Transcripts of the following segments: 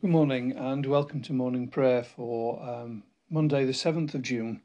Good morning and welcome to morning prayer for um, Monday, the 7th of June.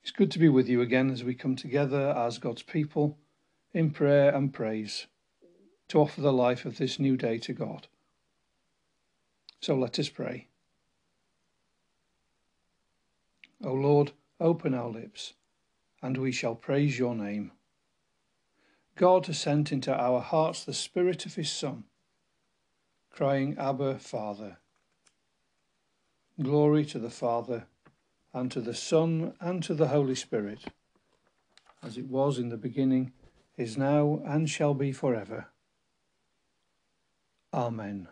It's good to be with you again as we come together as God's people in prayer and praise to offer the life of this new day to God. So let us pray. O Lord, open our lips, and we shall praise your name. God has sent into our hearts the Spirit of his Son crying, Abba, Father. Glory to the Father, and to the Son, and to the Holy Spirit, as it was in the beginning, is now, and shall be forever. Amen.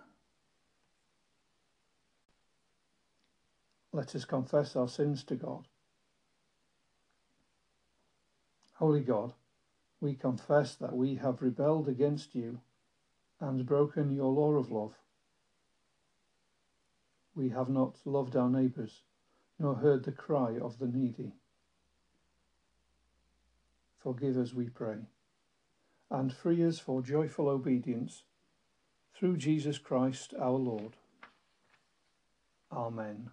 Let us confess our sins to God. Holy God, we confess that we have rebelled against you and broken your law of love. We have not loved our neighbours, nor heard the cry of the needy. Forgive us, we pray, and free us for joyful obedience through Jesus Christ our Lord. Amen.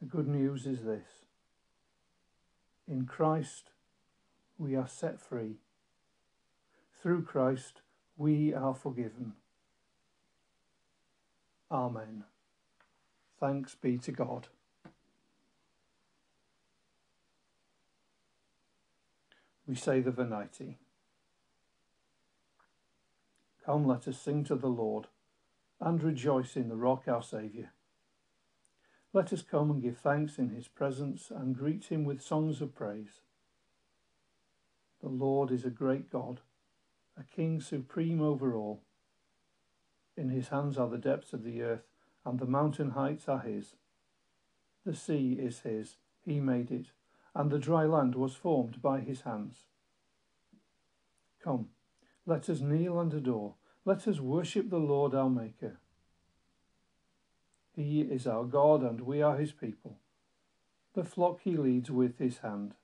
The good news is this in Christ we are set free. Through Christ, we are forgiven. Amen. Thanks be to God. We say the Venite. Come, let us sing to the Lord and rejoice in the rock our Saviour. Let us come and give thanks in his presence and greet him with songs of praise. The Lord is a great God, a King supreme over all. In his hands are the depths of the earth, and the mountain heights are his. The sea is his, he made it, and the dry land was formed by his hands. Come, let us kneel and adore, let us worship the Lord our Maker. He is our God, and we are his people, the flock he leads with his hand.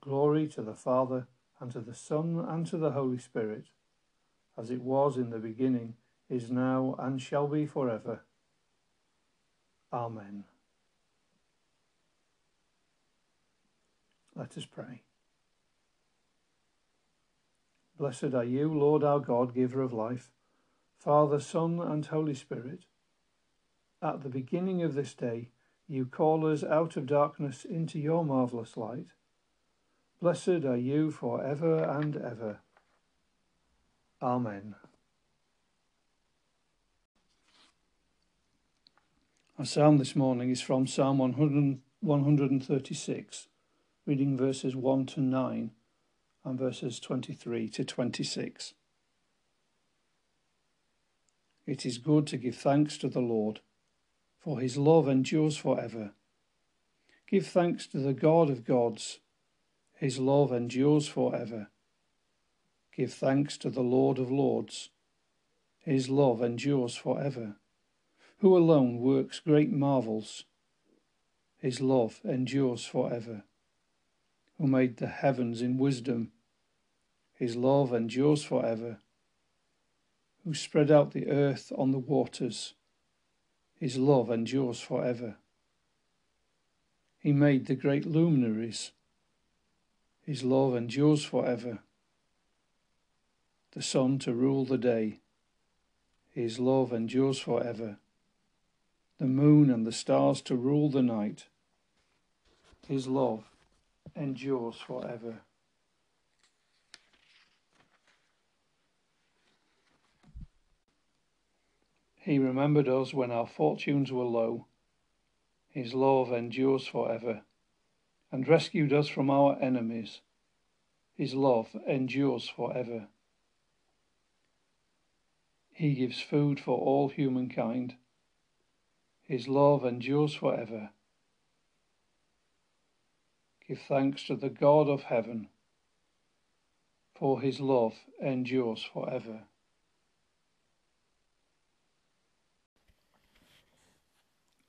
Glory to the Father, and to the Son, and to the Holy Spirit, as it was in the beginning, is now, and shall be forever. Amen. Let us pray. Blessed are you, Lord our God, giver of life, Father, Son, and Holy Spirit. At the beginning of this day, you call us out of darkness into your marvellous light. Blessed are you for ever and ever. Amen. Our psalm this morning is from Psalm 100, 136, reading verses 1 to 9 and verses 23 to 26. It is good to give thanks to the Lord, for his love endures forever. Give thanks to the God of gods his love endures forever. Give thanks to the Lord of Lords. His love endures forever. Who alone works great marvels. His love endures forever. Who made the heavens in wisdom. His love endures forever. Who spread out the earth on the waters. His love endures forever. He made the great luminaries his love endures forever. The sun to rule the day. His love endures forever. The moon and the stars to rule the night. His love endures forever. He remembered us when our fortunes were low. His love endures forever and rescued us from our enemies. His love endures forever. He gives food for all humankind. His love endures forever. Give thanks to the God of heaven, for his love endures forever.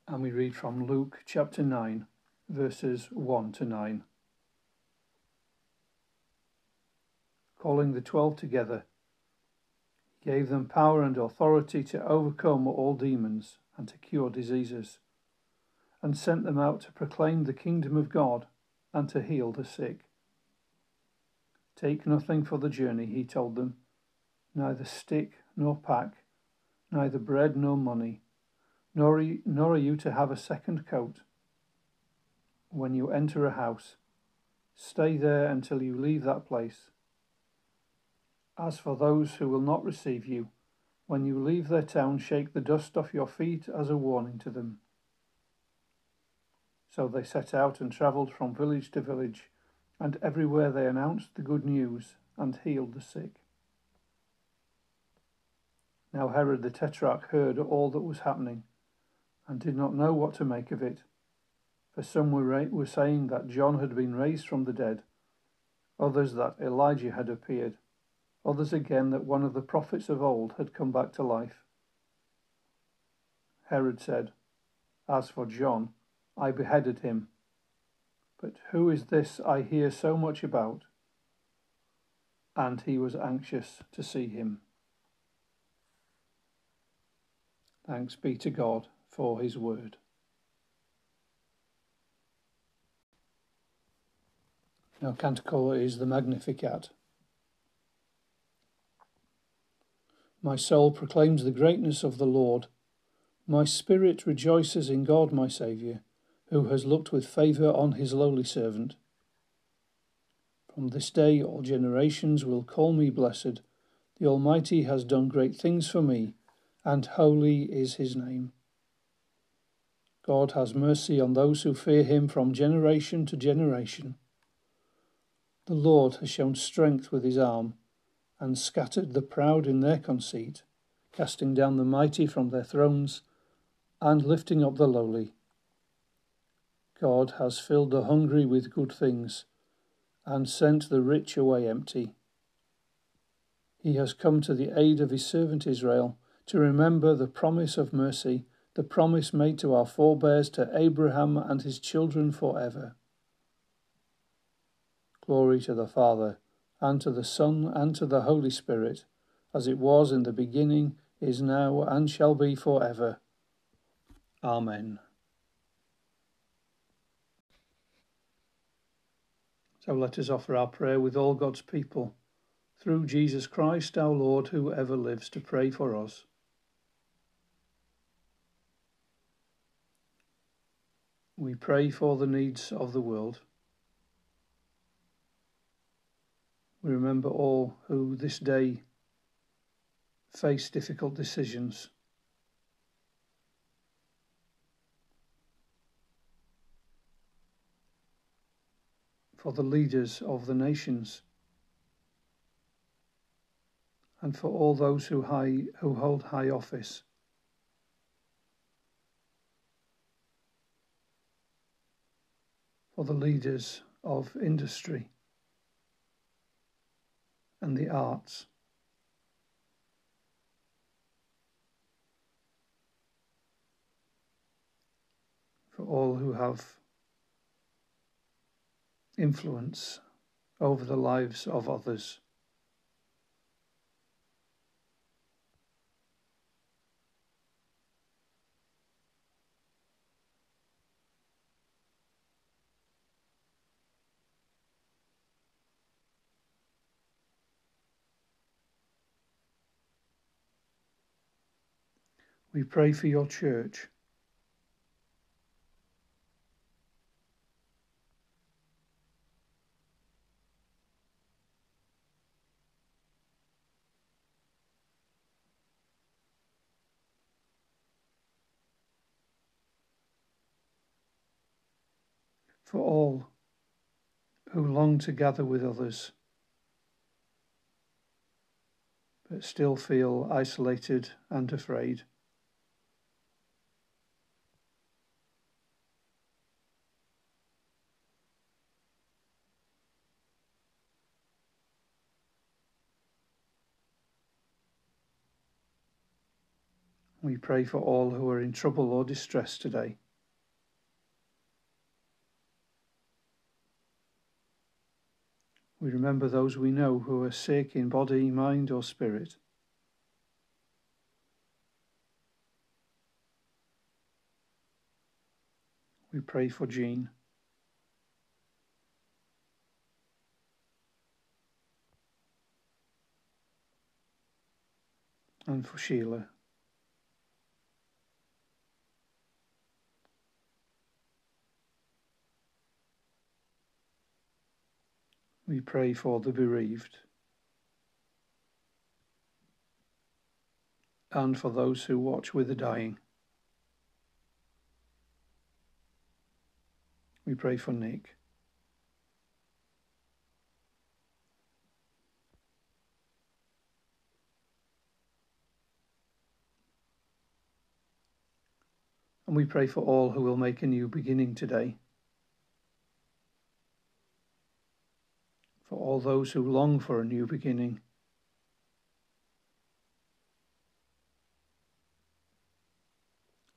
And we read from Luke chapter 9 verses 1 to 9. calling the twelve together, he gave them power and authority to overcome all demons and to cure diseases, and sent them out to proclaim the kingdom of God and to heal the sick. Take nothing for the journey, he told them, neither stick nor pack, neither bread nor money, nor, nor are you to have a second coat. When you enter a house, stay there until you leave that place. As for those who will not receive you, when you leave their town, shake the dust off your feet as a warning to them. So they set out and travelled from village to village, and everywhere they announced the good news and healed the sick. Now Herod the Tetrarch heard all that was happening, and did not know what to make of it. For some were, were saying that John had been raised from the dead, others that Elijah had appeared others again that one of the prophets of old had come back to life. Herod said, As for John, I beheaded him. But who is this I hear so much about? And he was anxious to see him. Thanks be to God for his word. Now, Canticle is the Magnificat. My soul proclaims the greatness of the Lord. My spirit rejoices in God my Saviour, who has looked with favour on his lowly servant. From this day all generations will call me blessed. The Almighty has done great things for me, and holy is his name. God has mercy on those who fear him from generation to generation. The Lord has shown strength with his arm and scattered the proud in their conceit, casting down the mighty from their thrones, and lifting up the lowly. God has filled the hungry with good things, and sent the rich away empty. He has come to the aid of his servant Israel, to remember the promise of mercy, the promise made to our forebears, to Abraham and his children for ever. Glory to the Father and to the Son, and to the Holy Spirit, as it was in the beginning, is now, and shall be for ever. Amen. So let us offer our prayer with all God's people, through Jesus Christ our Lord, who ever lives to pray for us. We pray for the needs of the world. We remember all who this day face difficult decisions. For the leaders of the nations and for all those who, high, who hold high office. For the leaders of industry and the arts. For all who have influence over the lives of others. We pray for your church. For all who long to gather with others, but still feel isolated and afraid. We pray for all who are in trouble or distress today. We remember those we know who are sick in body, mind, or spirit. We pray for Jean. And for Sheila. We pray for the bereaved and for those who watch with the dying. We pray for Nick. And we pray for all who will make a new beginning today. For all those who long for a new beginning.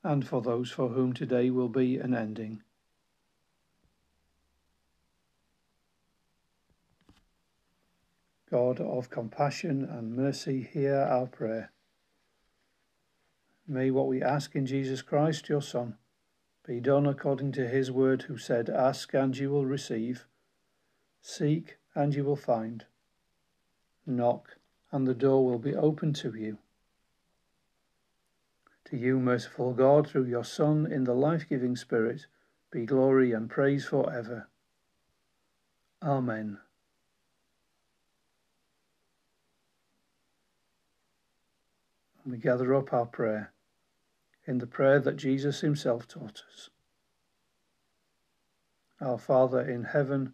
And for those for whom today will be an ending. God of compassion and mercy, hear our prayer. May what we ask in Jesus Christ, your Son, be done according to his word, who said, Ask and you will receive, seek and you will find, knock and the door will be opened to you. To you, merciful God, through your Son, in the life giving Spirit, be glory and praise for ever. Amen. we gather up our prayer in the prayer that Jesus himself taught us. Our Father in heaven,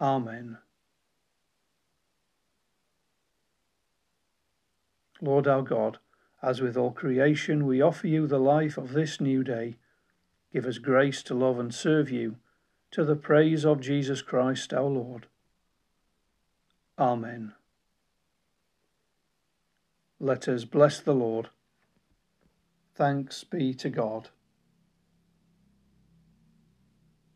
Amen. Lord our God, as with all creation we offer you the life of this new day, give us grace to love and serve you, to the praise of Jesus Christ our Lord. Amen. Let us bless the Lord. Thanks be to God.